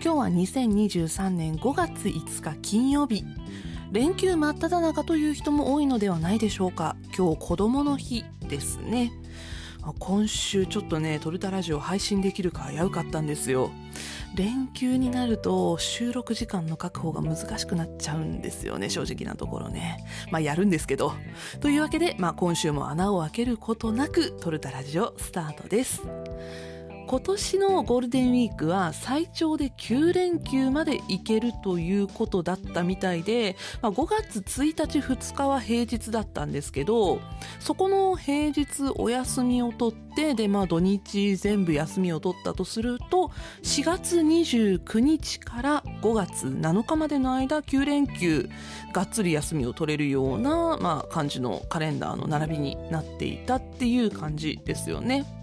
今日は2023年5月5日金曜日。連休真っ只中という人も多いのではないでしょうか。今日子供の日ですね。今週ちょっとねトルタラジオ配信できるか危うかったんですよ。連休になると収録時間の確保が難しくなっちゃうんですよね正直なところね。まあやるんですけど。というわけで、まあ、今週も穴を開けることなくトルタラジオスタートです。今年のゴールデンウィークは最長で9連休まで行けるということだったみたいで、まあ、5月1日2日は平日だったんですけどそこの平日お休みを取ってで、まあ、土日全部休みを取ったとすると4月29日から5月7日までの間9連休がっつり休みを取れるような、まあ、感じのカレンダーの並びになっていたっていう感じですよね。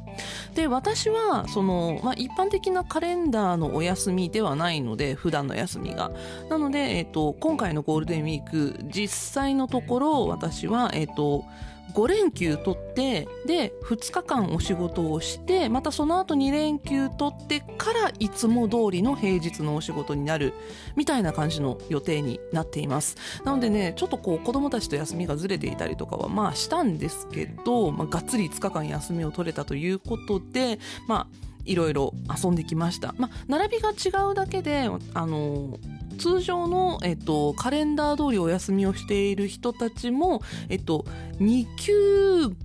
で私はその、まあ、一般的なカレンダーのお休みではないので普段の休みが。なので、えっと、今回のゴールデンウィーク実際のところ私はえっ、と5連休取ってで2日間お仕事をしてまたその後2連休取ってからいつも通りの平日のお仕事になるみたいな感じの予定になっていますなのでねちょっとこう子供たちと休みがずれていたりとかはまあしたんですけど、まあ、がっつり5日間休みを取れたということでまあいろいろ遊んできました。まあ、並びが違うだけで、あの通常の、えっと、カレンダー通りお休みをしている人たちも、えっと、2級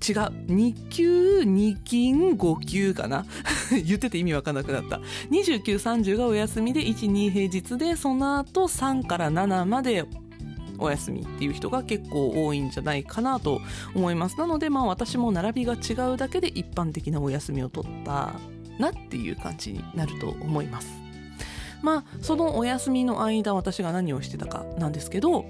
違う2級2金5級かな？言ってて意味わかんなくなった。2930がお休みで12平日でその後3から7までお休みっていう人が結構多いんじゃないかなと思います。なのでまあ私も並びが違うだけで一般的なお休みを取ったなっていう感じになると思います。まあそのお休みの間私が何をしてたかなんですけど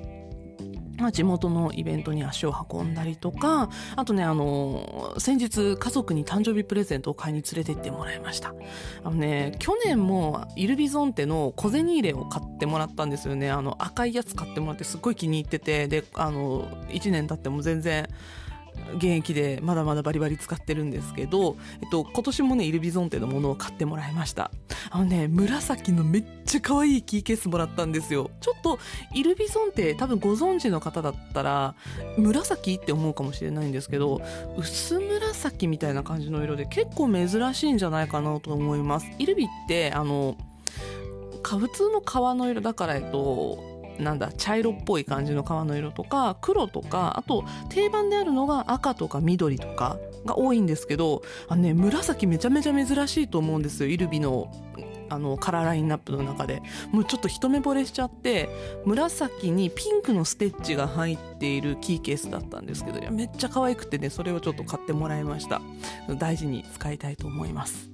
まあ、地元のイベントに足を運んだりとか、あとね、あの、先日家族に誕生日プレゼントを買いに連れて行ってもらいました。あのね、去年もイルビゾンテの小銭入れを買ってもらったんですよね。あの赤いやつ買ってもらってすっごい気に入ってて、で、あの、1年経っても全然、現役でまだまだバリバリ使ってるんですけど、えっと、今年もね、イルビゾンテのものを買ってもらいました。あのね、紫のめっちゃ可愛いキーケースもらったんですよ。ちょっと、イルビゾンテ多分ご存知の方だったら、紫って思うかもしれないんですけど、薄紫みたいな感じの色で結構珍しいんじゃないかなと思います。イルビって、あの、普通の革の色だから、えっと、なんだ茶色っぽい感じの革の色とか黒とかあと定番であるのが赤とか緑とかが多いんですけどあの、ね、紫めちゃめちゃ珍しいと思うんですよ。イルビのあのカラーラインナップの中で。もうちょっと一目惚れしちゃって紫にピンクのステッチが入っているキーケースだったんですけどめっちゃ可愛くてねそれをちょっと買ってもらいました。大事に使いたいと思います。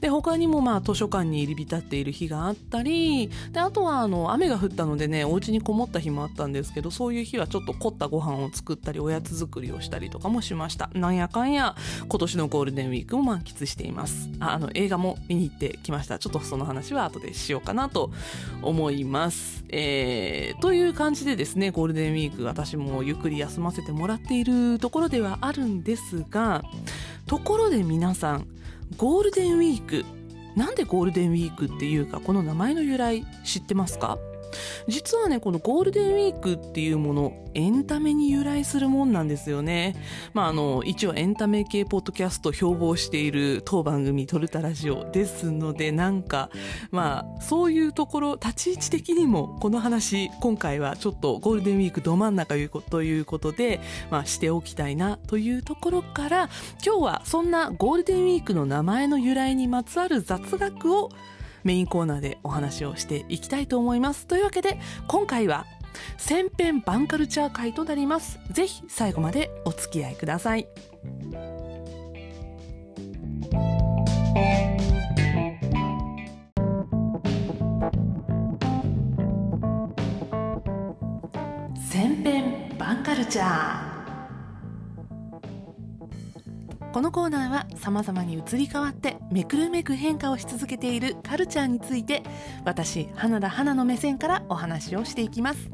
で他にもまあ図書館に入り浸っている日があったりであとはあの雨が降ったのでねお家にこもった日もあったんですけどそういう日はちょっと凝ったご飯を作ったりおやつ作りをしたりとかもしました。なんやかんや今年のゴールデンウィークも満喫しています。ああの映画も見に行ってきました。ちょっとその話は後でしようかなと思います。えー、という感じでですねゴールデンウィーク私もゆっくり休ませてもらっているところではあるんですがところで皆さんゴールデンウィーク。なんでゴールデンウィークっていうかこの名前の由来知ってますか？実はねこのゴールデンウィークっていうものエンタメに由来するもんなんですよね。まああの一応エンタメ系ポッドキャスト標榜している当番組トルタラジオですのでなんかまあそういうところ立ち位置的にもこの話今回はちょっとゴールデンウィークど真ん中ということでまあしておきたいなというところから今日はそんなゴールデンウィークの名前の由来にまつわる雑学をメインコーナーでお話をしていきたいと思います。というわけで今回は千編バンカルチャー会となります。ぜひ最後までお付き合いください。千編バンカルチャーこのコーナーは様々に移り変わってめくるめく変化をし続けているカルチャーについて私花田花の目線からお話をしていきます。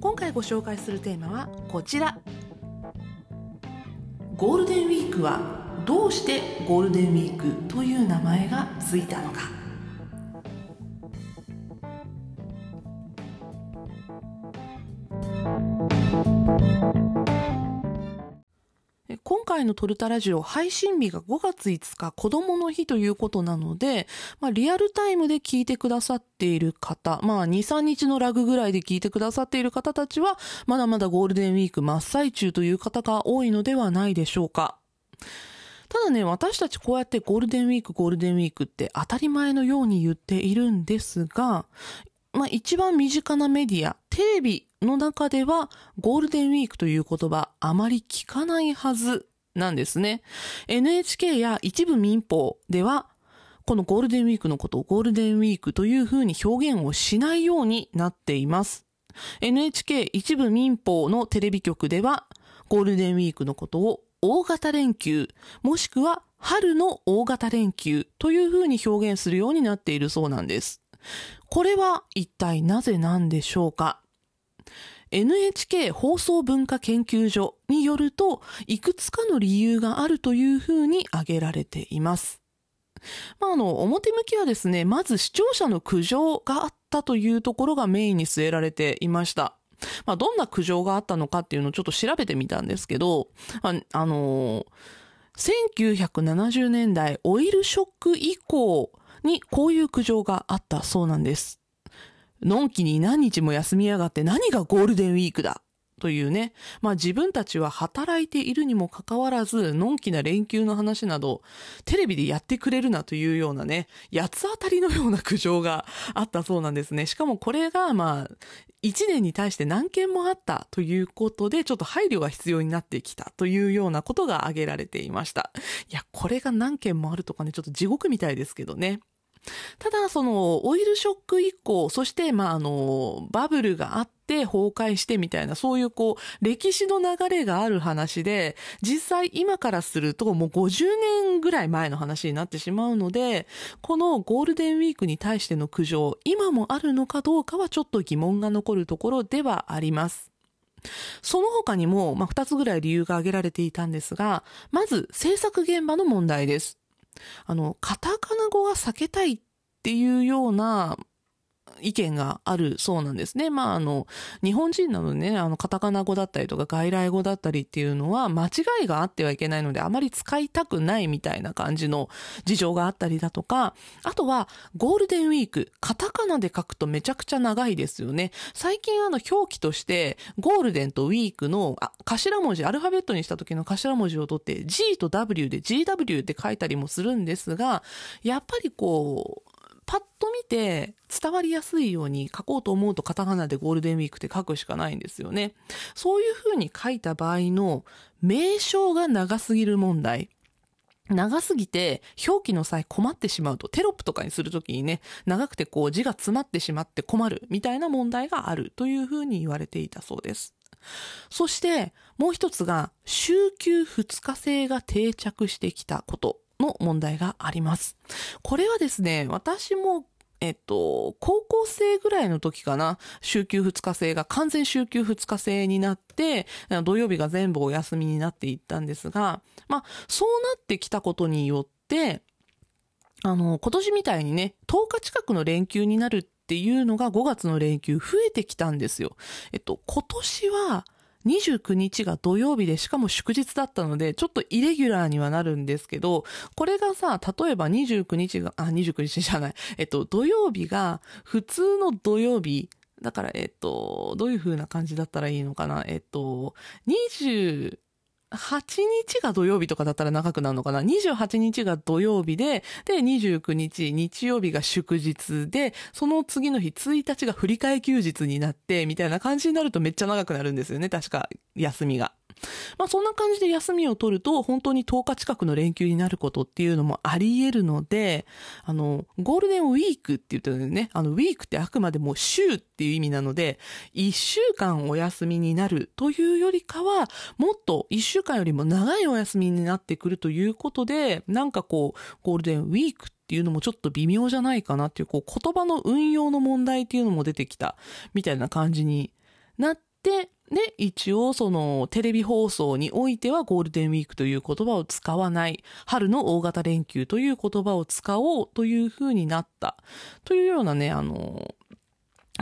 今回ご紹介するテーマはこちら。ゴールデンウィークはどうしてゴールデンウィークという名前がついたのか。今回のトルタラジオ配信日が5月5日子供の日ということなので、まあ、リアルタイムで聞いてくださっている方、まあ2、3日のラグぐらいで聞いてくださっている方たちは、まだまだゴールデンウィーク真っ最中という方が多いのではないでしょうか。ただね、私たちこうやってゴールデンウィーク、ゴールデンウィークって当たり前のように言っているんですが、まあ一番身近なメディア、テレビの中ではゴールデンウィークという言葉あまり聞かないはずなんですね。NHK や一部民放ではこのゴールデンウィークのことをゴールデンウィークというふうに表現をしないようになっています。NHK 一部民放のテレビ局ではゴールデンウィークのことを大型連休、もしくは春の大型連休というふうに表現するようになっているそうなんです。これは一体なぜなんでしょうか？NHK 放送文化研究所によると、いくつかの理由があるというふうに挙げられています。まあ、あの、表向きはですね、まず視聴者の苦情があったというところがメインに据えられていました。まあ、どんな苦情があったのかっていうのをちょっと調べてみたんですけど、あ、あのー、1970年代オイルショック以降にこういう苦情があったそうなんです。のんきに何日も休みやがって何がゴールデンウィークだというね。まあ自分たちは働いているにもかかわらず、のんきな連休の話など、テレビでやってくれるなというようなね、八つ当たりのような苦情があったそうなんですね。しかもこれが、まあ、一年に対して何件もあったということで、ちょっと配慮が必要になってきたというようなことが挙げられていました。いや、これが何件もあるとかね、ちょっと地獄みたいですけどね。ただ、その、オイルショック以降、そして、まあ、あの、バブルがあって崩壊してみたいな、そういうこう、歴史の流れがある話で、実際今からするともう50年ぐらい前の話になってしまうので、このゴールデンウィークに対しての苦情、今もあるのかどうかはちょっと疑問が残るところではあります。その他にも、まあ、2つぐらい理由が挙げられていたんですが、まず制作現場の問題です。あの、カタカナ語は避けたいっていうような意見があるそうなんですね。まあ、あの、日本人なのでね、あの、カタカナ語だったりとか外来語だったりっていうのは間違いがあってはいけないので、あまり使いたくないみたいな感じの事情があったりだとか、あとは、ゴールデンウィーク、カタカナで書くとめちゃくちゃ長いですよね。最近あの、表記として、ゴールデンとウィークの、あ、頭文字、アルファベットにした時の頭文字を取って、G と W で GW って書いたりもするんですが、やっぱりこう、パッと見て伝わりやすいように書こうと思うとカタカナでゴールデンウィークって書くしかないんですよね。そういう風に書いた場合の名称が長すぎる問題。長すぎて表記の際困ってしまうとテロップとかにするときにね長くてこう字が詰まってしまって困るみたいな問題があるというふうに言われていたそうです。そしてもう一つが週休2日制が定着してきたことの問題があります。これはですね、私もえっと、高校生ぐらいの時かな、週休2日制が完全週休2日制になって、土曜日が全部お休みになっていったんですが、まあ、そうなってきたことによって、あの、今年みたいにね、10日近くの連休になるっていうのが5月の連休増えてきたんですよ。えっと、今年は、29日が土曜日でしかも祝日だったので、ちょっとイレギュラーにはなるんですけど、これがさ、例えば29日が、あ、29日じゃない、えっと、土曜日が普通の土曜日、だから、えっと、どういう風な感じだったらいいのかな。えっと、20、8日が土曜日とかだったら長くなるのかな ?28 日が土曜日で、で、29日、日曜日が祝日で、その次の日、1日が振り替休日になって、みたいな感じになるとめっちゃ長くなるんですよね、確か、休みが。まあそんな感じで休みを取ると本当に10日近くの連休になることっていうのもあり得るので、あの、ゴールデンウィークって言ってるね、あの、ウィークってあくまでも週っていう意味なので、1週間お休みになるというよりかは、もっと1週間よりも長いお休みになってくるということで、なんかこう、ゴールデンウィークっていうのもちょっと微妙じゃないかなっていう、こう、言葉の運用の問題っていうのも出てきたみたいな感じになってて、で、一応そのテレビ放送においてはゴールデンウィークという言葉を使わない、春の大型連休という言葉を使おうというふうになったというようなね、あの、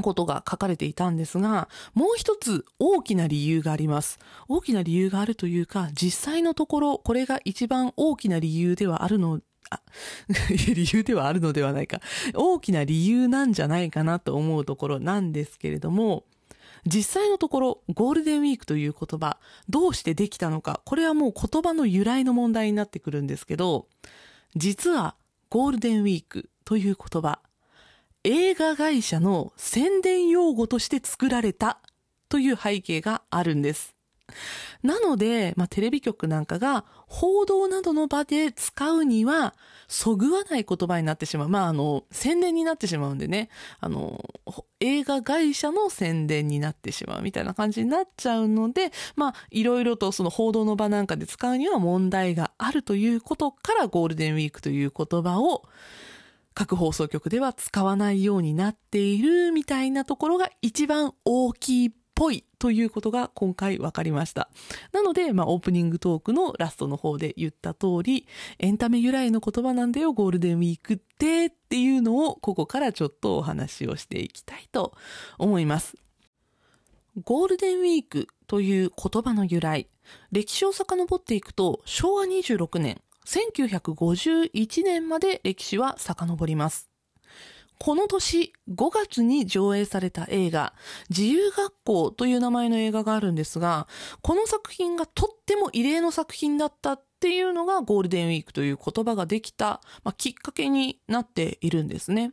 ことが書かれていたんですが、もう一つ大きな理由があります。大きな理由があるというか、実際のところ、これが一番大きな理由ではあるのあ、理由ではあるのではないか。大きな理由なんじゃないかなと思うところなんですけれども、実際のところ、ゴールデンウィークという言葉、どうしてできたのか、これはもう言葉の由来の問題になってくるんですけど、実はゴールデンウィークという言葉、映画会社の宣伝用語として作られたという背景があるんです。なので、まあ、テレビ局なんかが報道などの場で使うには、そぐわない言葉になってしまう。まあ、あの、宣伝になってしまうんでね、あの、映画会社の宣伝になってしまう。みたいな感じになっちゃうので、まあ、いろいろとその報道の場なんかで使うには問題があるということからゴールデンウィークという言葉を各放送局では使わないようになっているみたいなところが一番大きいっぽい。ということが今回分かりました。なので、まあ、オープニングトークのラストの方で言った通り、エンタメ由来の言葉なんだよ、ゴールデンウィークってっていうのを、ここからちょっとお話をしていきたいと思います。ゴールデンウィークという言葉の由来、歴史を遡っていくと、昭和26年、1951年まで歴史は遡ります。この年5月に上映された映画、自由学校という名前の映画があるんですが、この作品がとっても異例の作品だったっていうのがゴールデンウィークという言葉ができた、まあ、きっかけになっているんですね。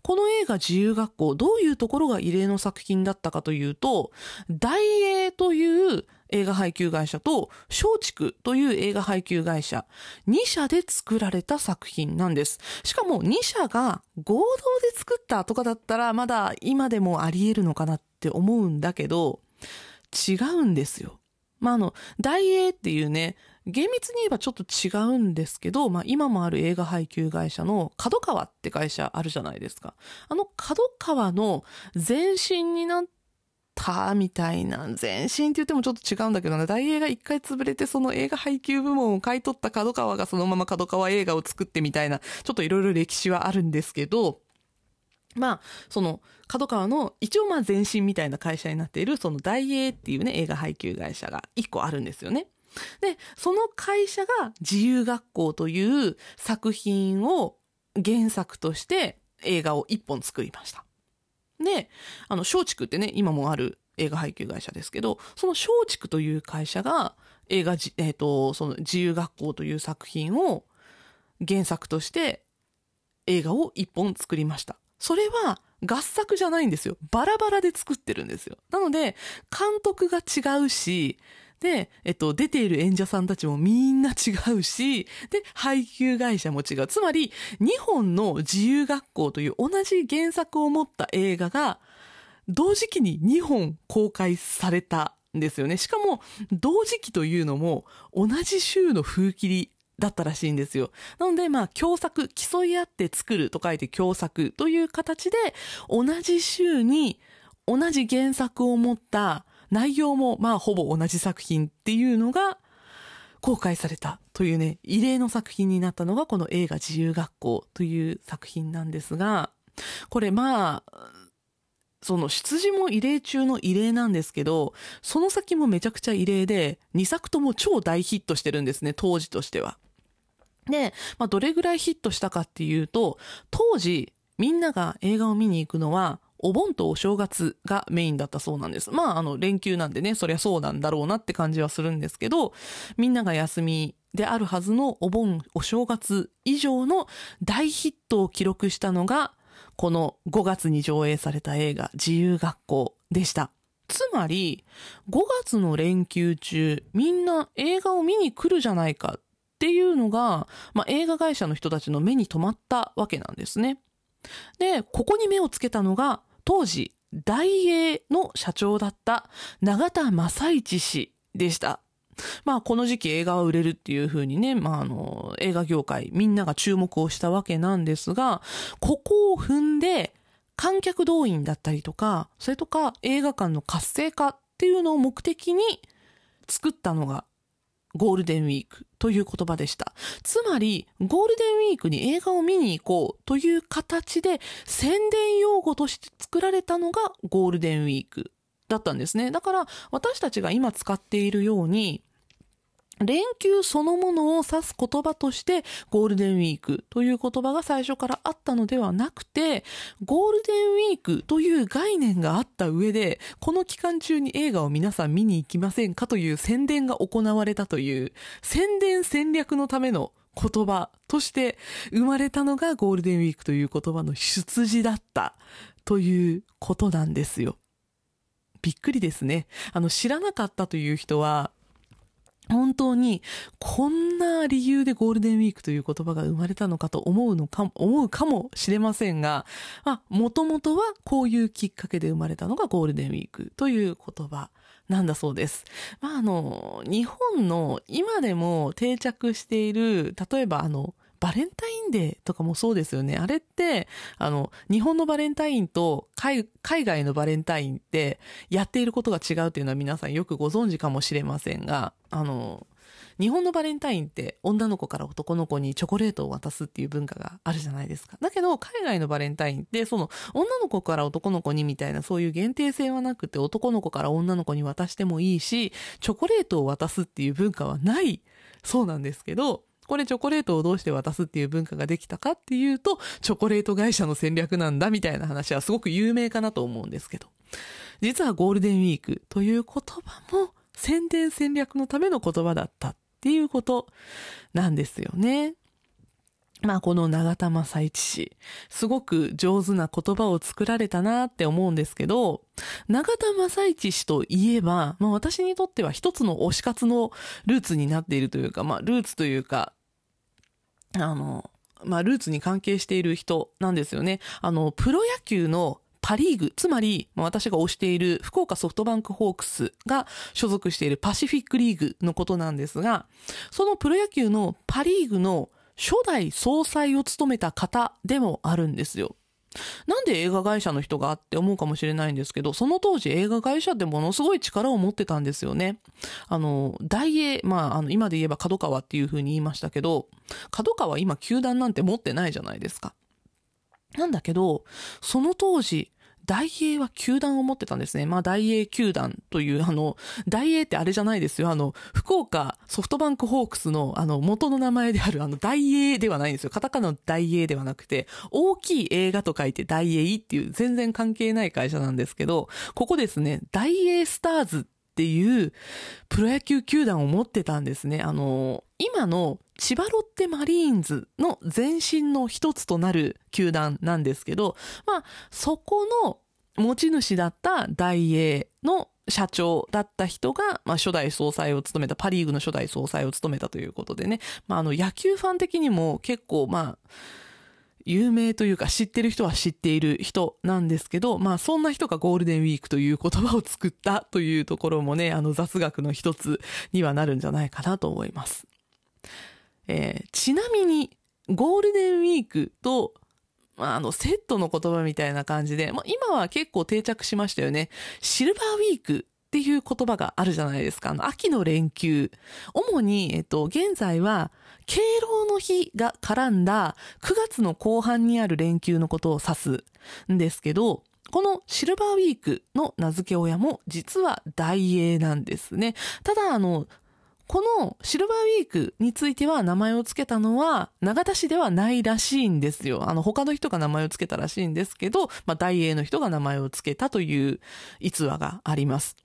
この映画自由学校、どういうところが異例の作品だったかというと、大英という映画配給会社と松竹という映画配給会社2社で作られた作品なんです。しかも2社が合同で作ったとかだったらまだ今でもあり得るのかなって思うんだけど違うんですよ。まあ、あの、大英っていうね、厳密に言えばちょっと違うんですけど、まあ今もある映画配給会社の角川って会社あるじゃないですか。あの角川の前身になってたみたいな、前身って言ってもちょっと違うんだけどな、大映が一回潰れてその映画配給部門を買い取った角川がそのまま角川映画を作ってみたいな、ちょっといろいろ歴史はあるんですけど、まあ、その、角川の一応まあ前身みたいな会社になっている、その大映っていうね、映画配給会社が一個あるんですよね。で、その会社が自由学校という作品を原作として映画を一本作りました。で、あの、松竹ってね、今もある映画配給会社ですけど、その松竹という会社が映画えっ、ー、と、その自由学校という作品を原作として映画を一本作りました。それは合作じゃないんですよ。バラバラで作ってるんですよ。なので、監督が違うし、で、えっと、出ている演者さんたちもみんな違うし、で、配給会社も違う。つまり、2本の自由学校という同じ原作を持った映画が、同時期に2本公開されたんですよね。しかも、同時期というのも、同じ週の風切りだったらしいんですよ。なので、まあ、共作、競い合って作ると書いて共作という形で、同じ週に同じ原作を持った内容もまあほぼ同じ作品っていうのが公開されたというね、異例の作品になったのがこの映画自由学校という作品なんですが、これまあ、その出自も異例中の異例なんですけど、その先もめちゃくちゃ異例で、2作とも超大ヒットしてるんですね、当時としては。で、まあ、どれぐらいヒットしたかっていうと、当時、みんなが映画を見に行くのは、お盆とお正月がメインだったそうなんです。まあ、あの、連休なんでね、そりゃそうなんだろうなって感じはするんですけど、みんなが休みであるはずのお盆、お正月以上の大ヒットを記録したのが、この5月に上映された映画、自由学校でした。つまり、5月の連休中、みんな映画を見に来るじゃないかっていうのが、まあ、映画会社の人たちの目に留まったわけなんですね。で、ここに目をつけたのが、当時、大英の社長だった永田正一氏でした。まあ、この時期映画は売れるっていう風にね、まあ、あの、映画業界、みんなが注目をしたわけなんですが、ここを踏んで、観客動員だったりとか、それとか映画館の活性化っていうのを目的に作ったのがゴールデンウィークという言葉でした。つまり、ゴールデンウィークに映画を見に行こうという形で宣伝用語として作られたのがゴールデンウィークだったんですね。だから私たちが今使っているように、連休そのものを指す言葉としてゴールデンウィークという言葉が最初からあったのではなくて、ゴールデンウィークという概念があった上で、この期間中に映画を皆さん見に行きませんかという宣伝が行われたという、宣伝戦略のための言葉として生まれたのがゴールデンウィークという言葉の出自だったということなんですよ。びっくりですね。あの、知らなかったという人は、本当にこんな理由でゴールデンウィークという言葉が生まれたのかと思うのか、思うかもしれませんが、まあ、もともとはこういうきっかけで生まれたのがゴールデンウィークという言葉なんだそうです。まあ、あの、日本の今でも定着している、例えばあの、バレンタインデーとかもそうですよね。あれって、あの、日本のバレンタインと海外のバレンタインってやっていることが違うっていうのは皆さんよくご存知かもしれませんが、あの、日本のバレンタインって女の子から男の子にチョコレートを渡すっていう文化があるじゃないですか。だけど海外のバレンタインってその女の子から男の子にみたいなそういう限定性はなくて男の子から女の子に渡してもいいし、チョコレートを渡すっていう文化はないそうなんですけど、これチョコレートをどうして渡すっていう文化ができたかっていうと、チョコレート会社の戦略なんだみたいな話はすごく有名かなと思うんですけど。実はゴールデンウィークという言葉も宣伝戦略のための言葉だったっていうことなんですよね。まあこの長田正一氏、すごく上手な言葉を作られたなって思うんですけど、長田正一氏といえば、まあ私にとっては一つの推し活のルーツになっているというか、まあルーツというか、あの、まあルーツに関係している人なんですよね。あの、プロ野球のパリーグ、つまり、まあ、私が推している福岡ソフトバンクホークスが所属しているパシフィックリーグのことなんですが、そのプロ野球のパリーグの初代総裁を務めた方でもあるんですよ。なんで映画会社の人がって思うかもしれないんですけど、その当時映画会社ってものすごい力を持ってたんですよね。あの、大英、まあ、あの、今で言えば角川っていう風に言いましたけど、角川今球団なんて持ってないじゃないですか。なんだけど、その当時、大英は球団を持ってたんですね。まあ大英球団という、あの、大英ってあれじゃないですよ。あの、福岡ソフトバンクホークスのあの元の名前であるあの大英ではないんですよ。カタカナの大英ではなくて、大きい映画と書いて大英っていう全然関係ない会社なんですけど、ここですね、大英スターズっていうプロ野球球団を持ってたんですね。あの、今の千葉ロッテマリーンズの前身の一つとなる球団なんですけど、まあ、そこの持ち主だった大英の社長だった人が、まあ、初代総裁を務めた、パリーグの初代総裁を務めたということでね、まあ、あの、野球ファン的にも結構、まあ、有名というか知ってる人は知っている人なんですけど、まあそんな人がゴールデンウィークという言葉を作ったというところもね、あの雑学の一つにはなるんじゃないかなと思います。えー、ちなみに、ゴールデンウィークと、まあ、あの、セットの言葉みたいな感じで、まあ、今は結構定着しましたよね。シルバーウィークっていう言葉があるじゃないですか。あの、秋の連休。主に、えっと、現在は、敬老の日が絡んだ9月の後半にある連休のことを指すんですけど、このシルバーウィークの名付け親も実は大英なんですね。ただ、あの、このシルバーウィークについては名前を付けたのは長田市ではないらしいんですよ。あの他の人が名前を付けたらしいんですけど、まあ大英の人が名前を付けたという逸話があります。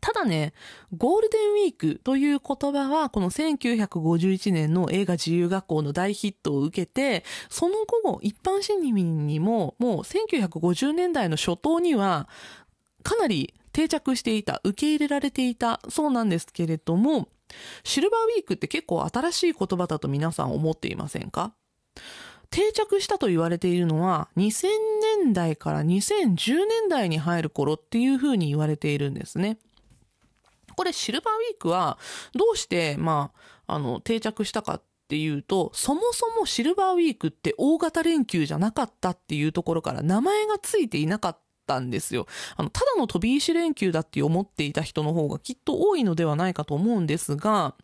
ただね、ゴールデンウィークという言葉は、この1951年の映画自由学校の大ヒットを受けて、その後、一般市民にも、もう1950年代の初頭には、かなり定着していた、受け入れられていた、そうなんですけれども、シルバーウィークって結構新しい言葉だと皆さん思っていませんか？定着したと言われているのは2000年代から2010年代に入る頃っていうふうに言われているんですね。これシルバーウィークはどうしてまああの定着したかっていうとそもそもシルバーウィークって大型連休じゃなかったっていうところから名前がついていなかったたんですよ。あの、ただの飛び石連休だって思っていた人の方がきっと多いのではないかと思うんですが、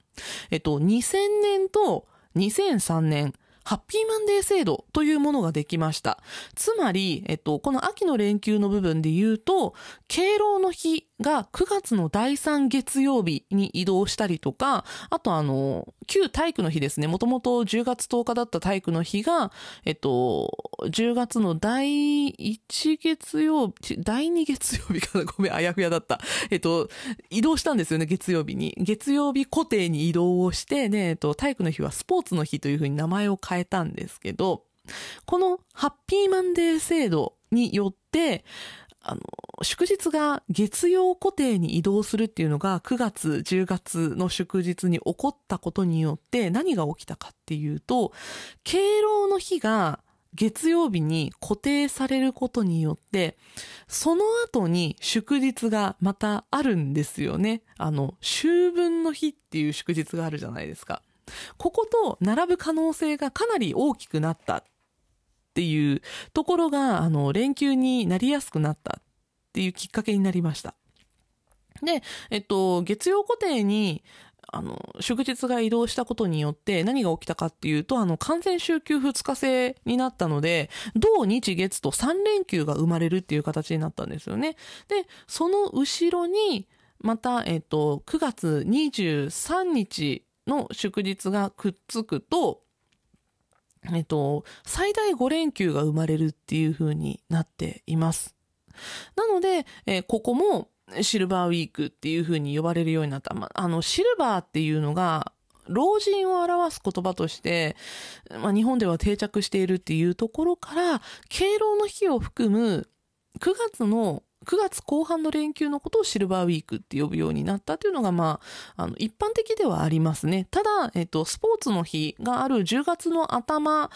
えっと、2000年と2003年、ハッピーマンデー制度というものができました。つまり、えっと、この秋の連休の部分で言うと、敬老の日が9月の第3月曜日に移動したりとか、あとあの、旧体育の日ですね。もともと10月10日だった体育の日が、えっと、10月の第1月曜日、第2月曜日かな？ごめん、あやふやだった。えっと、移動したんですよね、月曜日に。月曜日固定に移動をして、ね、えっと、体育の日はスポーツの日というふうに名前を変えたんですけど、このハッピーマンデー制度によって、あの、祝日が月曜固定に移動するっていうのが9月、10月の祝日に起こったことによって何が起きたかっていうと、敬老の日が月曜日に固定されることによって、その後に祝日がまたあるんですよね。あの、秋分の日っていう祝日があるじゃないですか。ここと並ぶ可能性がかなり大きくなったっていうところが、あの、連休になりやすくなったっていうきっかけになりました。で、えっと、月曜固定に、あの、祝日が移動したことによって何が起きたかっていうと、あの、完全週休2日制になったので、土日月と3連休が生まれるっていう形になったんですよね。で、その後ろに、また、えっと、9月23日の祝日がくっつくと、えっと、最大5連休が生まれるっていう風になっています。なので、えー、ここもシルバーウィークっていう風に呼ばれるようになった。まあ、の、シルバーっていうのが、老人を表す言葉として、まあ、日本では定着しているっていうところから、敬老の日を含む9月の9月後半の連休のことをシルバーウィークって呼ぶようになったというのが、まあ、あの、一般的ではありますね。ただ、えっと、スポーツの日がある10月の頭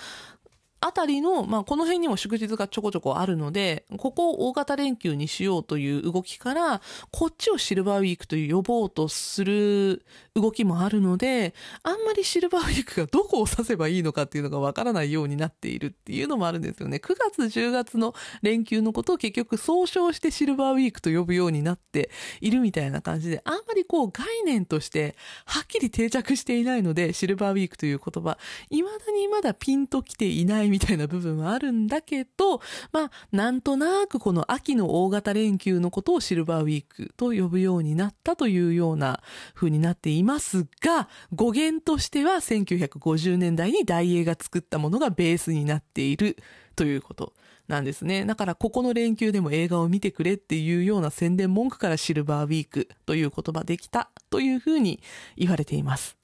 あたりの、まあ、この辺にも祝日がちょこちょこあるので、ここを大型連休にしようという動きから、こっちをシルバーウィークという呼ぼうとする動きもあるので、あんまりシルバーウィークがどこを指せばいいのかっていうのがわからないようになっているっていうのもあるんですよね。9月、10月の連休のことを結局総称してシルバーウィークと呼ぶようになっているみたいな感じで、あんまりこう概念としてはっきり定着していないので、シルバーウィークという言葉、未だにまだピンときていないみたいな部分はあるんだけど、まあ、なんとなくこの秋の大型連休のことをシルバーウィークと呼ぶようになったというような風になっていますが、語源としては1950年代に大英が作ったものがベースになっているということなんですね。だからここの連休でも映画を見てくれっていうような宣伝文句からシルバーウィークという言葉できたというふうに言われています。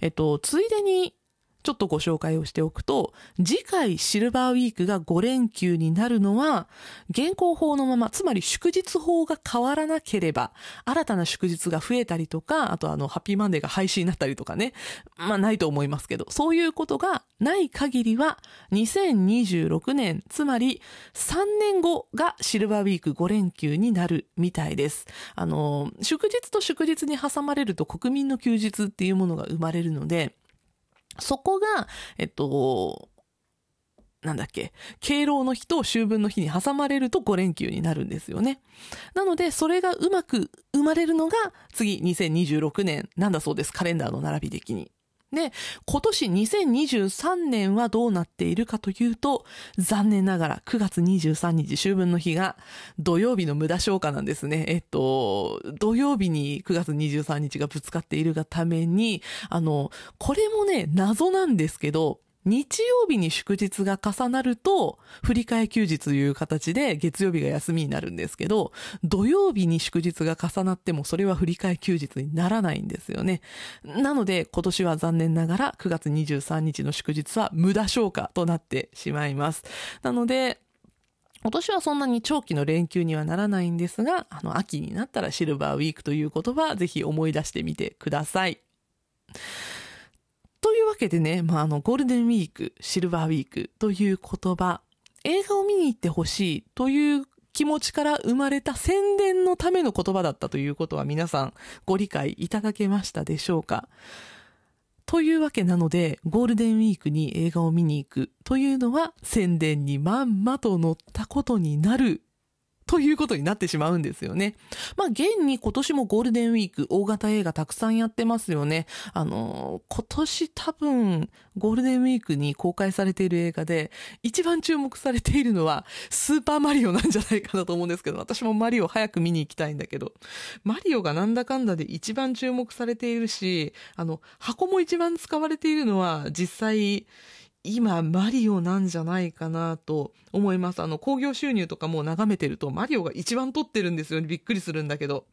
えっと、ついでにちょっとご紹介をしておくと、次回シルバーウィークが5連休になるのは、現行法のまま、つまり祝日法が変わらなければ、新たな祝日が増えたりとか、あとあの、ハッピーマンデーが廃止になったりとかね、まあないと思いますけど、そういうことがない限りは、2026年、つまり3年後がシルバーウィーク5連休になるみたいです。あの、祝日と祝日に挟まれると国民の休日っていうものが生まれるので、そこが、えっと、なんだっけ、敬老の日と秋分の日に挟まれると5連休になるんですよね。なので、それがうまく生まれるのが次2026年なんだそうです。カレンダーの並び的に。で、今年2023年はどうなっているかというと、残念ながら9月23日秋分の日が土曜日の無駄消化なんですね。えっと、土曜日に9月23日がぶつかっているがために、あの、これもね、謎なんですけど、日曜日に祝日が重なると、振り替え休日という形で月曜日が休みになるんですけど、土曜日に祝日が重なってもそれは振り替え休日にならないんですよね。なので今年は残念ながら9月23日の祝日は無駄消化となってしまいます。なので、今年はそんなに長期の連休にはならないんですが、あの、秋になったらシルバーウィークという言葉、ぜひ思い出してみてください。わけでね、まあ、あの、ゴールデンウィーク、シルバーウィークという言葉、映画を見に行ってほしいという気持ちから生まれた宣伝のための言葉だったということは皆さんご理解いただけましたでしょうか？というわけなので、ゴールデンウィークに映画を見に行くというのは宣伝にまんまと乗ったことになるということになってしまうんですよね。まあ、現に今年もゴールデンウィーク大型映画たくさんやってますよね。あの今年多分ゴールデンウィークに公開されている映画で一番注目されているのはスーパーマリオなんじゃないかなと思うんですけど、私もマリオ早く見に行きたいんだけど、マリオがなんだかんだで一番注目されているし、あの、箱も一番使われているのは実際今マリオなんじゃないかなと思います。あの、興行収入とかも眺めてるとマリオが一番取ってるんですよね。びっくりするんだけど。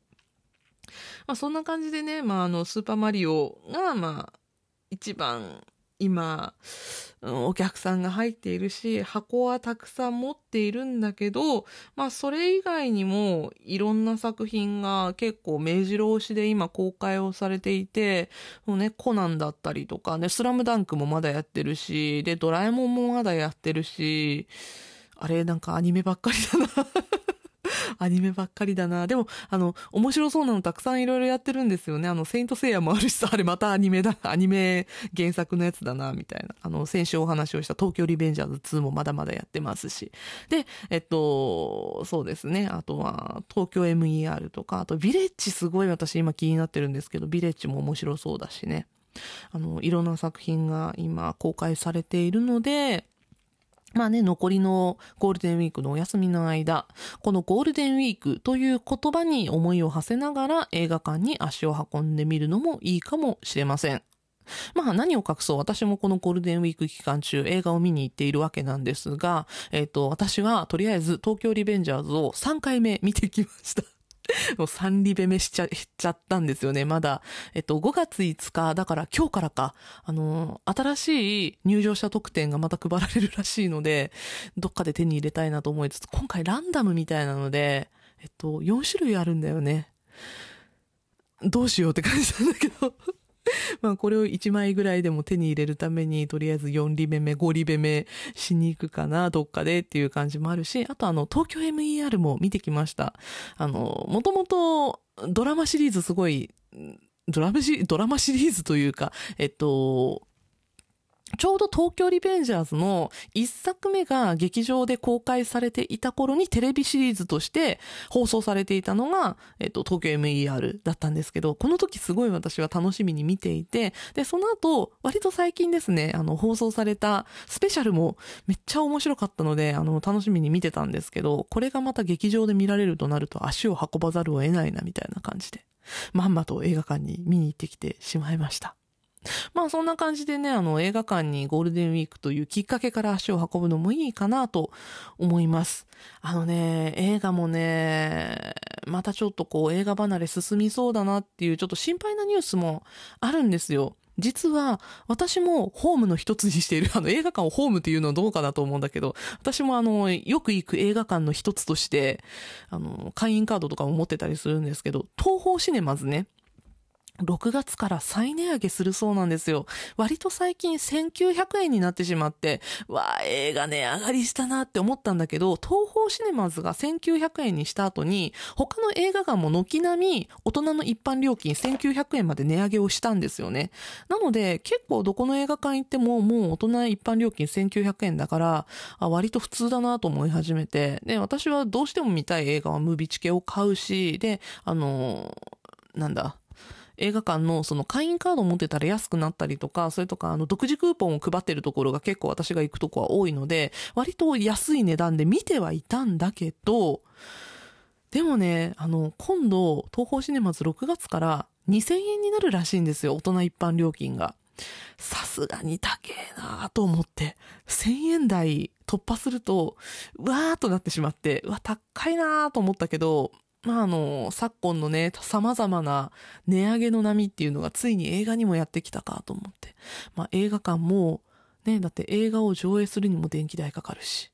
まあそんな感じでね、まああの、スーパーマリオが、まあ、一番今、お客さんが入っているし、箱はたくさん持っているんだけど、まあそれ以外にもいろんな作品が結構目白押しで今公開をされていて、もうね、コナンだったりとかね、スラムダンクもまだやってるし、で、ドラえもんもまだやってるし、あれなんかアニメばっかりだな。アニメばっかりだな。でも、あの、面白そうなのたくさんいろいろやってるんですよね。あの、セイントセイヤもあるしさ、あれまたアニメだ、アニメ原作のやつだな、みたいな。あの、先週お話をした東京リベンジャーズ2もまだまだやってますし。で、えっと、そうですね。あとは、東京 MER とか、あと、ビレッジすごい私今気になってるんですけど、ビレッジも面白そうだしね。あの、いろんな作品が今公開されているので、まあね、残りのゴールデンウィークのお休みの間、このゴールデンウィークという言葉に思いを馳せながら映画館に足を運んでみるのもいいかもしれません。まあ何を隠そう私もこのゴールデンウィーク期間中映画を見に行っているわけなんですが、えっ、ー、と、私はとりあえず東京リベンジャーズを3回目見てきました。もう3リベ目しちゃ、しちゃったんですよね。まだ、えっと、5月5日、だから今日からか、あの新しい入場者特典がまた配られるらしいので、どっかで手に入れたいなと思いつつ、今回ランダムみたいなので、えっと、4種類あるんだよね。どうしようって感じなんだけど まあこれを1枚ぐらいでも手に入れるために、とりあえず4リベ目、5リベ目しに行くかな、どっかでっていう感じもあるし、あとあの、東京 MER も見てきました。あの、もともとドラマシリーズすごい、ドラマシドラマシリーズというか、えっと、ちょうど東京リベンジャーズの一作目が劇場で公開されていた頃にテレビシリーズとして放送されていたのが、えっと、東京 MER だったんですけど、この時すごい私は楽しみに見ていて、で、その後、割と最近ですね、あの、放送されたスペシャルもめっちゃ面白かったので、あの、楽しみに見てたんですけど、これがまた劇場で見られるとなると足を運ばざるを得ないなみたいな感じで、まんまと映画館に見に行ってきてしまいました。まあそんな感じでね、あの映画館にゴールデンウィークというきっかけから足を運ぶのもいいかなと思います。あのね、映画もね、またちょっとこう映画離れ進みそうだなっていうちょっと心配なニュースもあるんですよ。実は私もホームの一つにしている、あの映画館をホームっていうのはどうかなと思うんだけど、私もあの、よく行く映画館の一つとして、あの、会員カードとかも持ってたりするんですけど、東宝シネマズね、6月から再値上げするそうなんですよ。割と最近1900円になってしまって、わあ、映画値上がりしたなって思ったんだけど、東宝シネマズが1900円にした後に、他の映画館も軒並み大人の一般料金1900円まで値上げをしたんですよね。なので、結構どこの映画館行ってももう大人一般料金1900円だから、あ割と普通だなと思い始めて、で、私はどうしても見たい映画はムービーチケを買うし、で、あのなんだ、映画館のその会員カードを持ってたら安くなったりとか、それとかあの独自クーポンを配ってるところが結構私が行くとこは多いので、割と安い値段で見てはいたんだけど、でもね、あの、今度、東宝シネマズ6月から2000円になるらしいんですよ、大人一般料金が。さすがに高えなと思って、1000円台突破すると、うわーっとなってしまって、うわ、高いなと思ったけど、まあ、あの、昨今のね、様々な値上げの波っていうのがついに映画にもやってきたかと思って。まあ、映画館も、ね、だって映画を上映するにも電気代かかるし。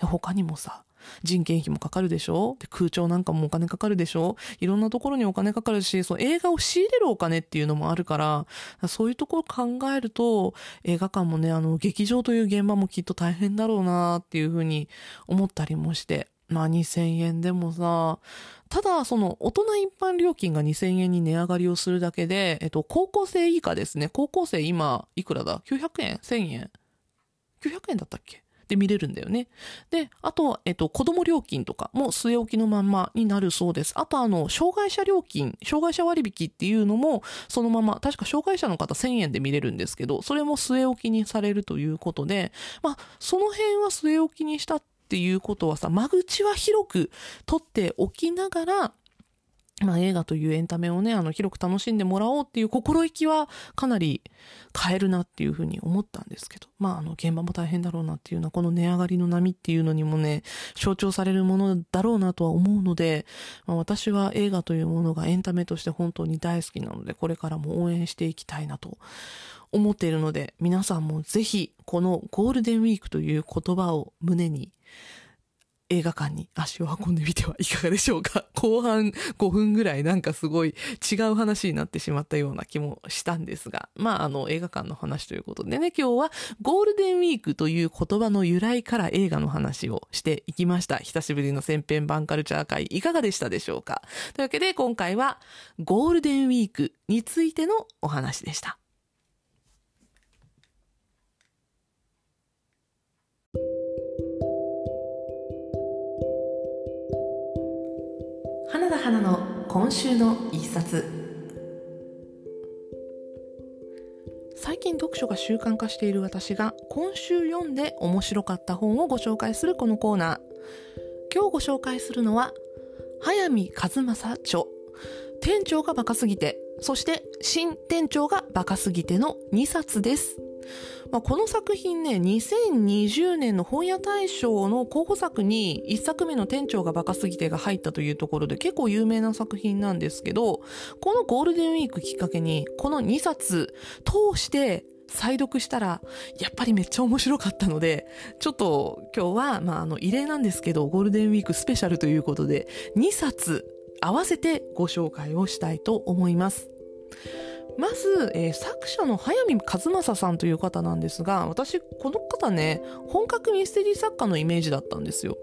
他にもさ、人件費もかかるでしょ？で空調なんかもお金かかるでしょ？いろんなところにお金かかるし、その映画を仕入れるお金っていうのもあるから、そういうところ考えると、映画館もね、あの、劇場という現場もきっと大変だろうなっていうふうに思ったりもして。まあ2000円でもさ、ただその大人一般料金が2000円に値上がりをするだけで、えっと、高校生以下ですね。高校生今、いくらだ ?900 円 ?1000 円 ?900 円だったっけ？で見れるんだよね。で、あと、えっと、子供料金とかも据え置きのまんまになるそうです。あと、あの、障害者料金、障害者割引っていうのも、そのまま、確か障害者の方1000円で見れるんですけど、それも据え置きにされるということで、まあ、その辺は据え置きにしたっていうことはさ、間口は広く取っておきながら、まあ映画というエンタメをね、あの広く楽しんでもらおうっていう心意気はかなり変えるなっていうふうに思ったんですけど、まああの現場も大変だろうなっていうのは、この値上がりの波っていうのにもね、象徴されるものだろうなとは思うので、まあ、私は映画というものがエンタメとして本当に大好きなので、これからも応援していきたいなと思っているので、皆さんもぜひこのゴールデンウィークという言葉を胸に、映画館に足を運んでみてはいかがでしょうか？後半5分ぐらいなんかすごい違う話になってしまったような気もしたんですが、まああの映画館の話ということでね、今日はゴールデンウィークという言葉の由来から映画の話をしていきました。久しぶりの千編版カルチャー会いかがでしたでしょうか？というわけで今回はゴールデンウィークについてのお話でした。花田花の今週の一冊。最近読書が習慣化している私が今週読んで面白かった本をご紹介するこのコーナー。今日ご紹介するのは早見和正著。店長がバカすぎてそして新店長がバカすぎての2冊です。まあ、この作品ね、2020年の本屋大賞の候補作に1作目の店長がバカすぎてが入ったというところで結構有名な作品なんですけど、このゴールデンウィークきっかけにこの2冊通して再読したら、やっぱりめっちゃ面白かったので、ちょっと今日は、まあ、あの、異例なんですけど、ゴールデンウィークスペシャルということで、2冊合わせてご紹介をしたいと思います。まず、えー、作者の早見和正さんという方なんですが、私、この方ね、本格ミステリー作家のイメージだったんですよ。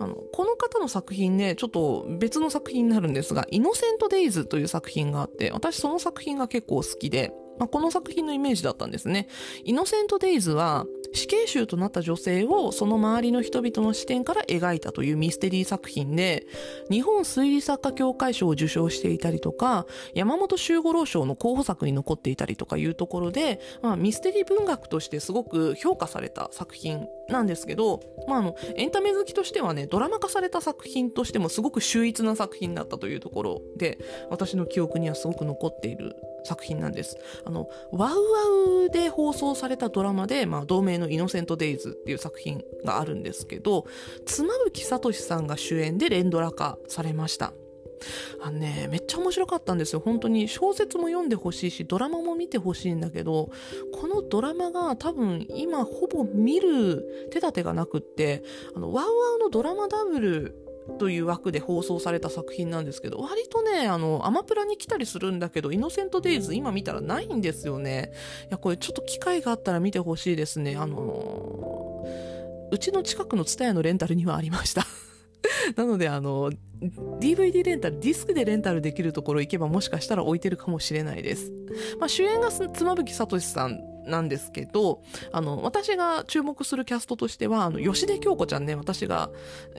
あの、この方の作品ね、ちょっと別の作品になるんですが、イノセント・デイズという作品があって、私その作品が結構好きで、まあ、この作品のイメージだったんですね。イノセント・デイズは、死刑囚となった女性をその周りの人々の視点から描いたというミステリー作品で、日本推理作家協会賞を受賞していたりとか、山本周五郎賞の候補作に残っていたりとかいうところで、まあ、ミステリー文学としてすごく評価された作品なんですけど、まあ、あの、エンタメ好きとしてはね、ドラマ化された作品としてもすごく秀逸な作品だったというところで、私の記憶にはすごく残っている作品なんです。あの、ワウワウで放送されたドラマで、まあ、同名ののイノセントデイズっていう作品があるんですけど、妻夫木聡さんが主演で連ドラ化されました。あのね、めっちゃ面白かったんですよ。本当に小説も読んでほしいし、ドラマも見てほしいんだけど、このドラマが多分今ほぼ見る手立てがなくって、あの、ワウワウのドラマダブルという枠で放送された作品なんですけど、割とね、あの、アマプラに来たりするんだけど、イノセントデイズ今見たらないんですよね。いや、これちょっと機会があったら見てほしいですね。あのうちの近くのツタヤのレンタルにはありました なので、あの、DVD レンタル、ディスクでレンタルできるところ行けばもしかしたら置いてるかもしれないです。まあ、主演が妻夫木聡さんなんですけど、あの、私が注目するキャストとしては、あの、吉根京子ちゃんね、私が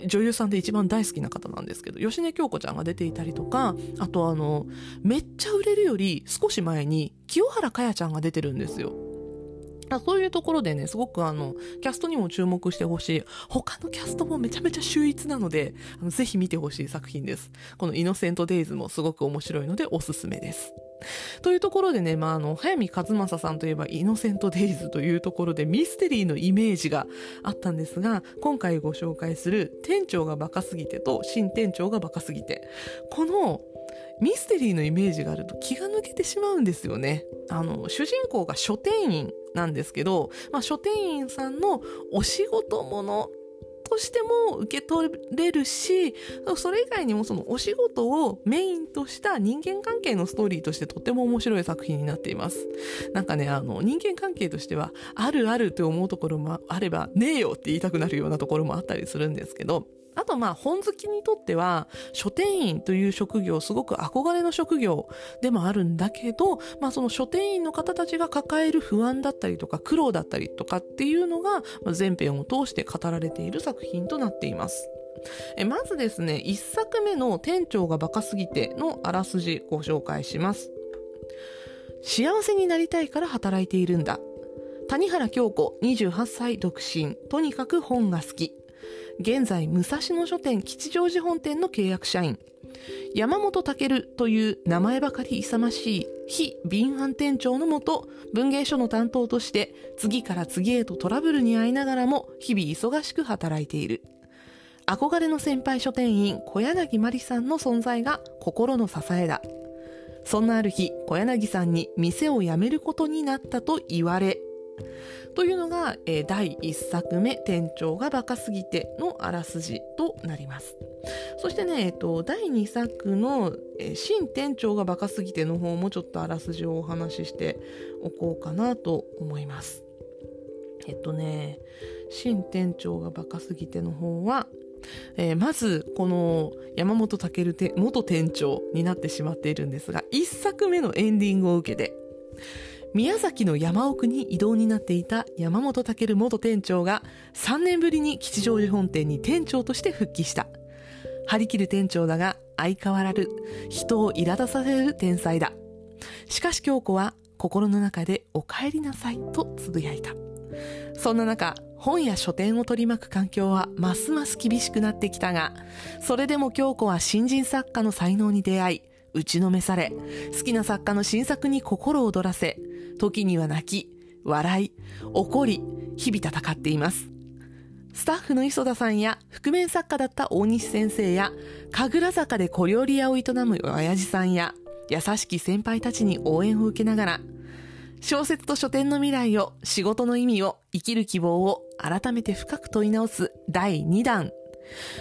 女優さんで一番大好きな方なんですけど、吉根京子ちゃんが出ていたりとか、あとあの、めっちゃ売れるより少し前に清原かやちゃんが出てるんですよ。そういうところでね、すごくあの、キャストにも注目してほしい。他のキャストもめちゃめちゃ秀逸なので、あのぜひ見てほしい作品です。このイノセントデイズもすごく面白いのでおすすめです。というところでね、まあ、あの、早見和正さんといえば、イノセント・デイズというところでミステリーのイメージがあったんですが、今回ご紹介する店長がバカすぎてと新店長がバカすぎて、このミステリーのイメージがあると気が抜けてしまうんですよね。あの、主人公が書店員なんですけど、まあ、書店員さんのお仕事ものとしても受け取れるし、それ以外にもそのお仕事をメインとした人間関係のストーリーとしてとても面白い作品になっています。なんかね、あの、人間関係としては、あるあるって思うところもあれば、ねえよって言いたくなるようなところもあったりするんですけど、あとまあ本好きにとっては書店員という職業すごく憧れの職業でもあるんだけど、まあその書店員の方たちが抱える不安だったりとか苦労だったりとかっていうのが全編を通して語られている作品となっています。えまずですね、1作目の店長がバカすぎてのあらすじご紹介します。幸せになりたいから働いているんだ。谷原京子28歳独身。とにかく本が好き。現在武蔵野書店吉祥寺本店の契約社員。山本健という名前ばかり勇ましい非敏腕店長のもと文芸書の担当として次から次へとトラブルに遭いながらも日々忙しく働いている。憧れの先輩書店員小柳まりさんの存在が心の支えだ。そんなある日小柳さんに店を辞めることになったと言われというのが、えー、第1作目「店長がバカすぎて」のあらすじとなります。そしてね、えっと、第2作の「えー、新店長がバカすぎて」の方もちょっとあらすじをお話ししておこうかなと思います。えっとね新店長がバカすぎての方はえー、まずこの山本健元店長になってしまっているんですが1作目のエンディングを受けて宮崎の山奥に異動になっていた山本健元店長が3年ぶりに吉祥寺本店に店長として復帰した。張り切る店長だが相変わらず人を苛立たせる天才だ。しかし京子は心の中でお帰りなさいとつぶやいた。そんな中、本や書店を取り巻く環境はますます厳しくなってきたが、それでも京子は新人作家の才能に出会い、打ちのめされ、好きな作家の新作に心躍らせ、時には泣き、笑い、怒り、日々戦っています。スタッフの磯田さんや覆面作家だった大西先生や、神楽坂で小料理屋を営む親父さんや、優しき先輩たちに応援を受けながら、小説と書店の未来を、仕事の意味を、生きる希望を改めて深く問い直す第2弾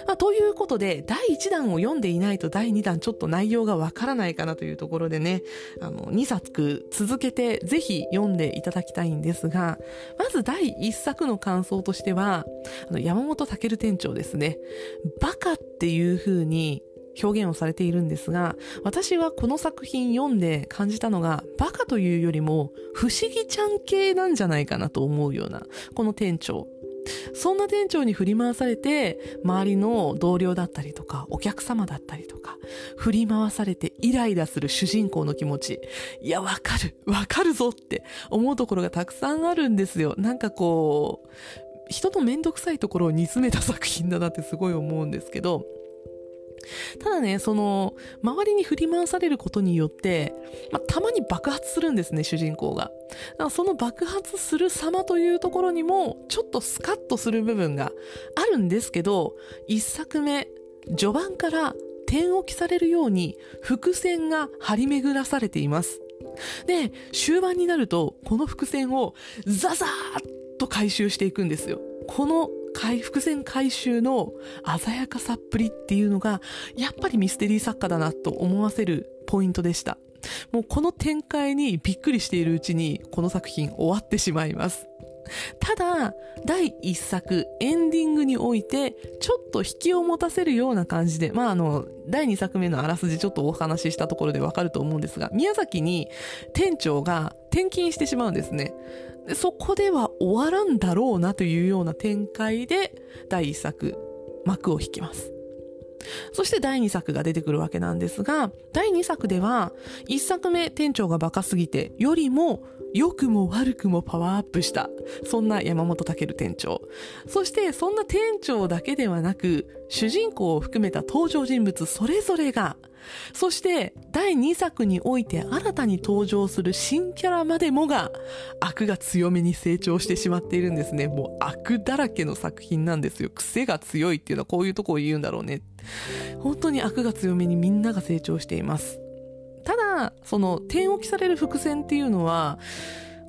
まあ、ということで、第1弾を読んでいないと第2弾ちょっと内容がわからないかなというところでね、あの、2作続けてぜひ読んでいただきたいんですが、まず第1作の感想としては、あの、山本健店長ですね。バカっていう風に表現をされているんですが、私はこの作品読んで感じたのが、バカというよりも、不思議ちゃん系なんじゃないかなと思うような、この店長。そんな店長に振り回されて、周りの同僚だったりとか、お客様だったりとか、振り回されてイライラする主人公の気持ち。いや、わかる、わかるぞって思うところがたくさんあるんですよ。なんかこう、人のめんどくさいところを煮詰めた作品だなってすごい思うんですけど、ただね、その、周りに振り回されることによって、まあ、たまに爆発するんですね、主人公が。その爆発する様というところにも、ちょっとスカッとする部分があるんですけど、一作目、序盤から点置きされるように伏線が張り巡らされています。で、終盤になると、この伏線をザザーッと回収していくんですよ。この回伏線回収の鮮やかさっぷりっていうのが、やっぱりミステリー作家だなと思わせるポイントでした。もうこの展開にびっくりしているうちに、この作品終わってしまいます。ただ、第一作、エンディングにおいて、ちょっと引きを持たせるような感じで、まああの、第二作目のあらすじちょっとお話ししたところでわかると思うんですが、宮崎に店長が転勤してしまうんですね。でそこでは終わらんだろうなというような展開で第1作幕を引きます。そして第2作が出てくるわけなんですが、第2作では、1作目店長がバカすぎてよりも良くも悪くもパワーアップした、そんな山本健店長。そしてそんな店長だけではなく、主人公を含めた登場人物それぞれが、そして第2作において新たに登場する新キャラまでもが悪が強めに成長してしまっているんですね。もう悪だらけの作品なんですよ。癖が強いっていうのはこういうとこを言うんだろうね。本当に悪が強めにみんなが成長しています。ただ、その点置きされる伏線っていうのは、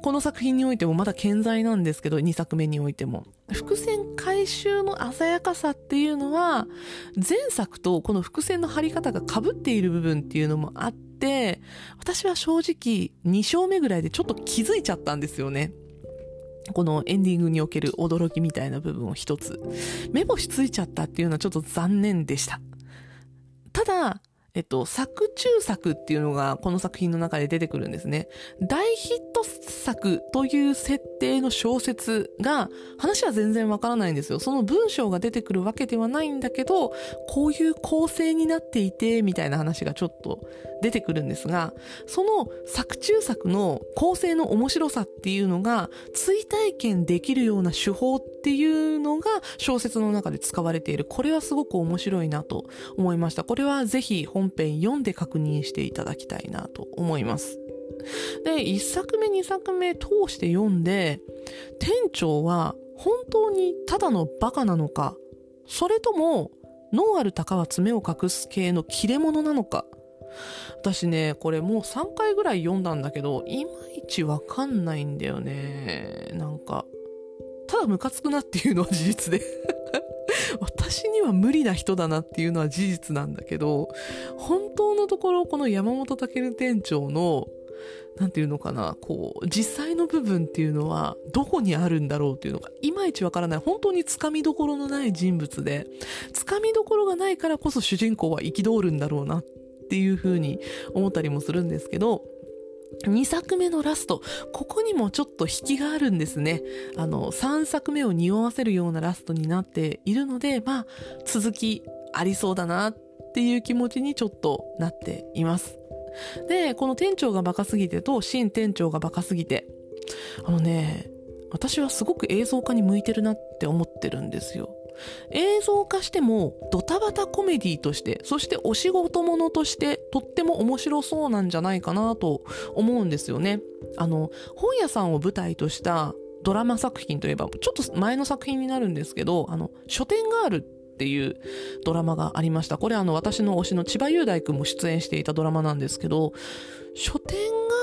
この作品においてもまだ健在なんですけど、2作目においても。伏線回収の鮮やかさっていうのは、前作とこの伏線の張り方が被っている部分っていうのもあって、私は正直2章目ぐらいでちょっと気づいちゃったんですよね。このエンディングにおける驚きみたいな部分を一つ。目星ついちゃったっていうのはちょっと残念でした。ただ、えっと、作中作っていうのがこの作品の中で出てくるんですね。大ヒット作という設定の小説が、話は全然わからないんですよ。その文章が出てくるわけではないんだけど、こういう構成になっていて、みたいな話がちょっと出てくるんですが、その作中作の構成の面白さっていうのが、追体験できるような手法っていうのが小説の中で使われている。これはすごく面白いなと思いました。これはぜひ本本編読んで確認していただきたいなと思います。で、1作目2作目通して読んで、店長は本当にただのバカなのか、それとも、脳ある鷹は爪を隠す系の切れ者なのか。私ね、これもう3回ぐらい読んだんだけど、いまいちわかんないんだよね。なんか、ただムカつくなっていうのは事実で私には無理な人だなっていうのは事実なんだけど、本当のところこの山本健店長の、なんていうのかな、こう、実際の部分っていうのはどこにあるんだろうっていうのがいまいちわからない。本当につかみどころのない人物で、つかみどころがないからこそ主人公は憤るんだろうなっていうふうに思ったりもするんですけど、2作目のラスト、ここにもちょっと引きがあるんですね。あの、3作目を匂わせるようなラストになっているので、まあ、続きありそうだなっていう気持ちにちょっとなっています。で、この店長がバカすぎてと新店長がバカすぎて、あのね、私はすごく映像化に向いてるなって思ってるんですよ。映像化してもドタバタコメディとしてそしてお仕事ものとしてとっても面白そうなんじゃないかなと思うんですよねあの本屋さんを舞台としたドラマ作品といえばちょっと前の作品になるんですけどあの書店ガールっていうドラマがありました。これあの私の推しの千葉雄大君も出演していたドラマなんですけど、書店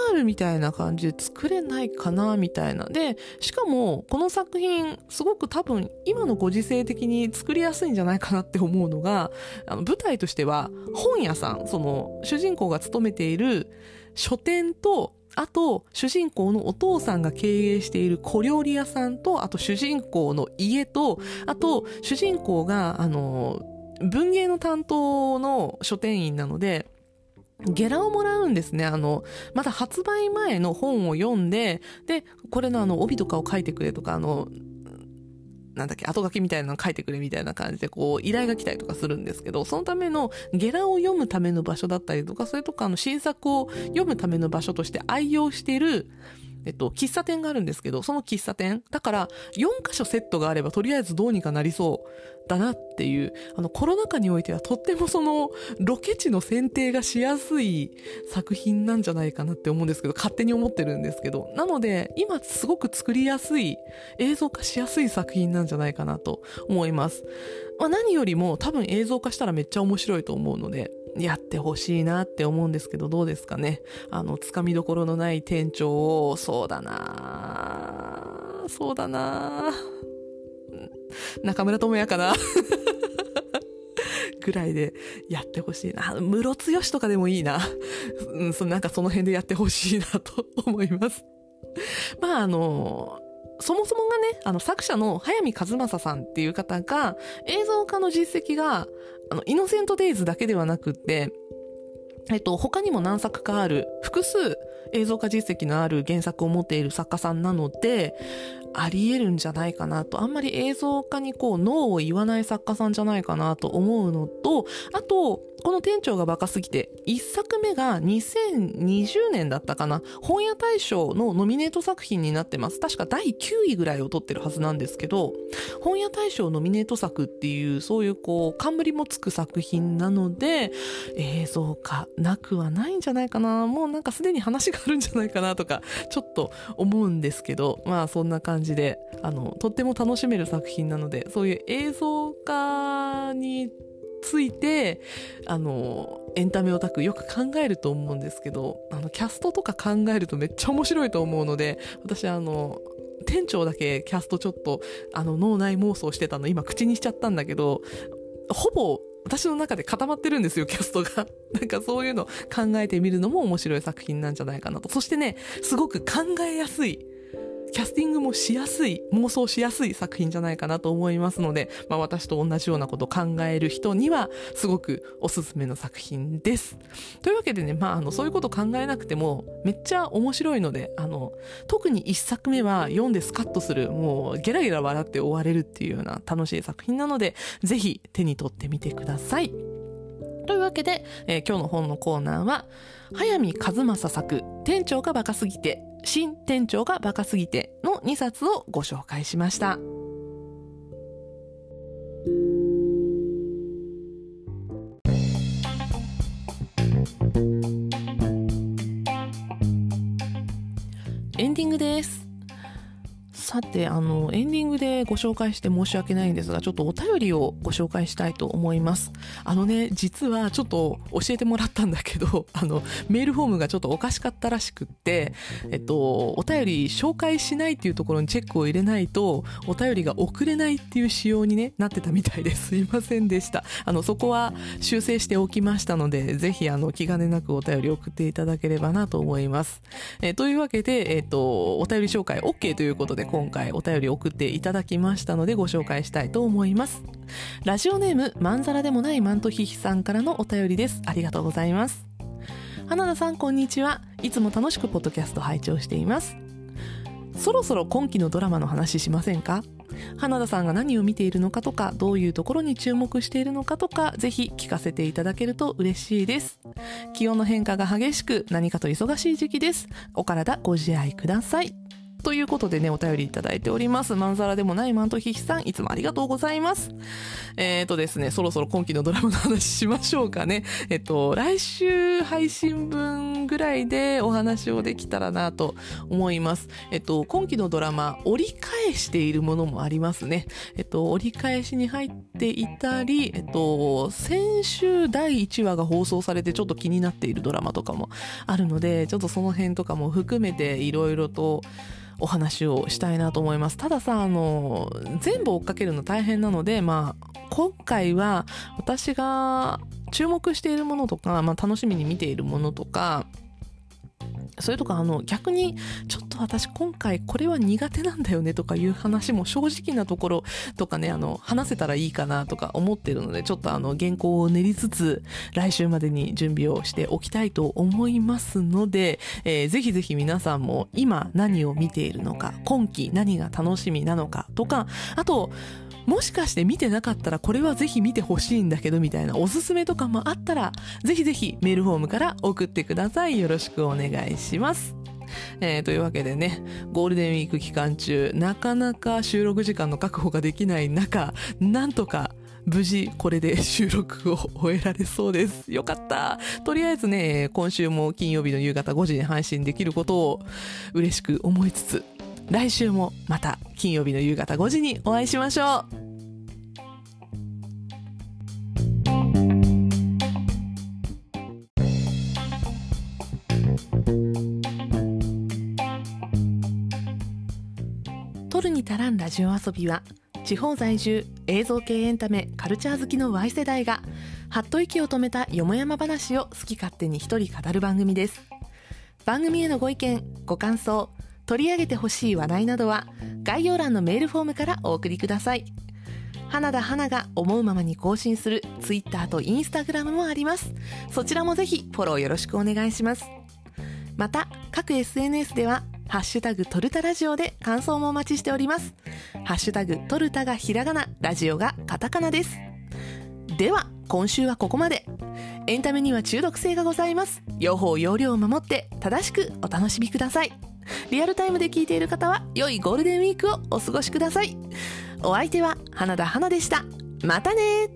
ガールみたいな感じで作れないかなみたいな。で、しかもこの作品すごく多分今のご時世的に作りやすいんじゃないかなって思うのが、あの舞台としては本屋さん、その主人公が勤めている書店とあと、主人公のお父さんが経営している小料理屋さんと、あと主人公の家と、あと、主人公が、あの、文芸の担当の書店員なので、ゲラをもらうんですね。あの、まだ発売前の本を読んで、で、これのあの、帯とかを書いてくれとか、あの、なんだっけ、後書きみたいなの書いてくれみたいな感じで、こう、依頼が来たりとかするんですけど、そのためのゲラを読むための場所だったりとか、それとか、あの、新作を読むための場所として愛用している、えっと、喫茶店があるんですけど、その喫茶店、だから、4箇所セットがあれば、とりあえずどうにかなりそうだなっていう、あの、コロナ禍においてはとってもその、ロケ地の選定がしやすい作品なんじゃないかなって思うんですけど、勝手に思ってるんですけど、なので、今すごく作りやすい、映像化しやすい作品なんじゃないかなと思います。まあ、何よりも多分映像化したらめっちゃ面白いと思うので、やってほしいなって思うんですけど、どうですかね。あの、つかみどころのない店長を、そうだなそうだな中村智也かな ぐらいでやってほしいな。ムロツヨシとかでもいいな。うん、そなんかその辺でやってほしいなと思います。まああの、そもそもがね、あの作者の早見和正さんっていう方が映像化の実績があの、イノセントデイズだけではなくって、えっと、他にも何作かある、複数映像化実績のある原作を持っている作家さんなので、あり得るんじゃないかなと、あんまり映像化にこう、ノーを言わない作家さんじゃないかなと思うのと、あと、この店長がバカすぎて、一作目が2020年だったかな、本屋大賞のノミネート作品になってます。確か第9位ぐらいを取ってるはずなんですけど、本屋大賞ノミネート作っていう、そういうこう、冠もつく作品なので、映像化なくはないんじゃないかな。もうなんかすでに話があるんじゃないかなとか、ちょっと思うんですけど、まあそんな感じで、あの、とっても楽しめる作品なので、そういう映像化についてあのエンタメオタクよく考えると思うんですけどあのキャストとか考えるとめっちゃ面白いと思うので私あの店長だけキャストちょっとあの脳内妄想してたの今口にしちゃったんだけどほぼ私の中で固まってるんですよ、キャストが。なんかそういうの考えてみるのも面白い作品なんじゃないかなと。そしてね、すごく考えやすいキャスティングもしやすい、妄想しやすい作品じゃないかなと思いますので、まあ私と同じようなことを考える人には、すごくおすすめの作品です。というわけでね、まああの、そういうこと考えなくても、めっちゃ面白いので、あの、特に一作目は読んでスカッとする、もうゲラゲラ笑って終われるっていうような楽しい作品なので、ぜひ手に取ってみてください。というわけで、えー、今日の本のコーナーは、早見和正作、店長がバカすぎて、新店長がバカすぎての2冊をご紹介しました。エンディングです。さて、あの、エンディングでご紹介して申し訳ないんですが、ちょっとお便りをご紹介したいと思います。あのね、実はちょっと教えてもらったんだけど、あの、メールフォームがちょっとおかしかったらしくって、えっと、お便り紹介しないっていうところにチェックを入れないと、お便りが送れないっていう仕様に、ね、なってたみたいですいませんでした。あの、そこは修正しておきましたので、ぜひ、あの、気兼ねなくお便り送っていただければなと思います。えというわけで、えっと、お便り紹介 OK ということで、今今回お便り送っていただきましたのでご紹介したいと思います。ラジオネーム、まんざらでもないマントヒヒさんからのお便りです。ありがとうございます。花田さん、こんにちは。いつも楽しくポッドキャスト拝聴しています。そろそろ今期のドラマの話しませんか？花田さんが何を見ているのかとか、どういうところに注目しているのかとか、ぜひ聞かせていただけると嬉しいです。気温の変化が激しく、何かと忙しい時期です。お体ご自愛ください。ということでね、お便りいただいております。まんざらでもないマントヒヒさん、いつもありがとうございます。えっ、ー、とですね、そろそろ今期のドラマの話しましょうかね。えっと、来週配信分ぐらいでお話をできたらなと思います。えっと、今期のドラマ、折り返しているものもありますね。えっと、折り返しに入っていたり、えっと、先週第1話が放送されてちょっと気になっているドラマとかもあるので、ちょっとその辺とかも含めていろいろと、お話をしたいなと思います。たださ、あの、全部追っかけるの大変なので、まあ、今回は私が注目しているものとか、まあ、楽しみに見ているものとか、それとかあの逆にちょっと私今回これは苦手なんだよねとかいう話も正直なところとかねあの話せたらいいかなとか思ってるのでちょっとあの原稿を練りつつ来週までに準備をしておきたいと思いますので、えー、ぜひぜひ皆さんも今何を見ているのか今期何が楽しみなのかとかあともしかして見てなかったらこれはぜひ見てほしいんだけどみたいなおすすめとかもあったらぜひぜひメールフォームから送ってください。よろしくお願いします。えー、というわけでね、ゴールデンウィーク期間中、なかなか収録時間の確保ができない中、なんとか無事これで収録を終えられそうです。よかった。とりあえずね、今週も金曜日の夕方5時に配信できることを嬉しく思いつつ、来週もまた金曜日の夕方5時にお会いしましょう。トルに足らんラジオ遊びは地方在住映像系エンタメカルチャー好きの Y 世代がはっと息を止めたよもやま話を好き勝手に一人語る番組です番組へのご意見ご感想取り上げてほしい話題などは概要欄のメールフォームからお送りください。花田花が思うままに更新する Twitter と Instagram もあります。そちらもぜひフォローよろしくお願いします。また各 SNS ではハッシュタグトルタラジオで感想もお待ちしております。ハッシュタグトルタがひらがなラジオがカタカナです。では今週はここまで。エンタメには中毒性がございます。用法用量を守って正しくお楽しみください。リアルタイムで聞いている方は良いゴールデンウィークをお過ごしください。お相手は花田花でした。またね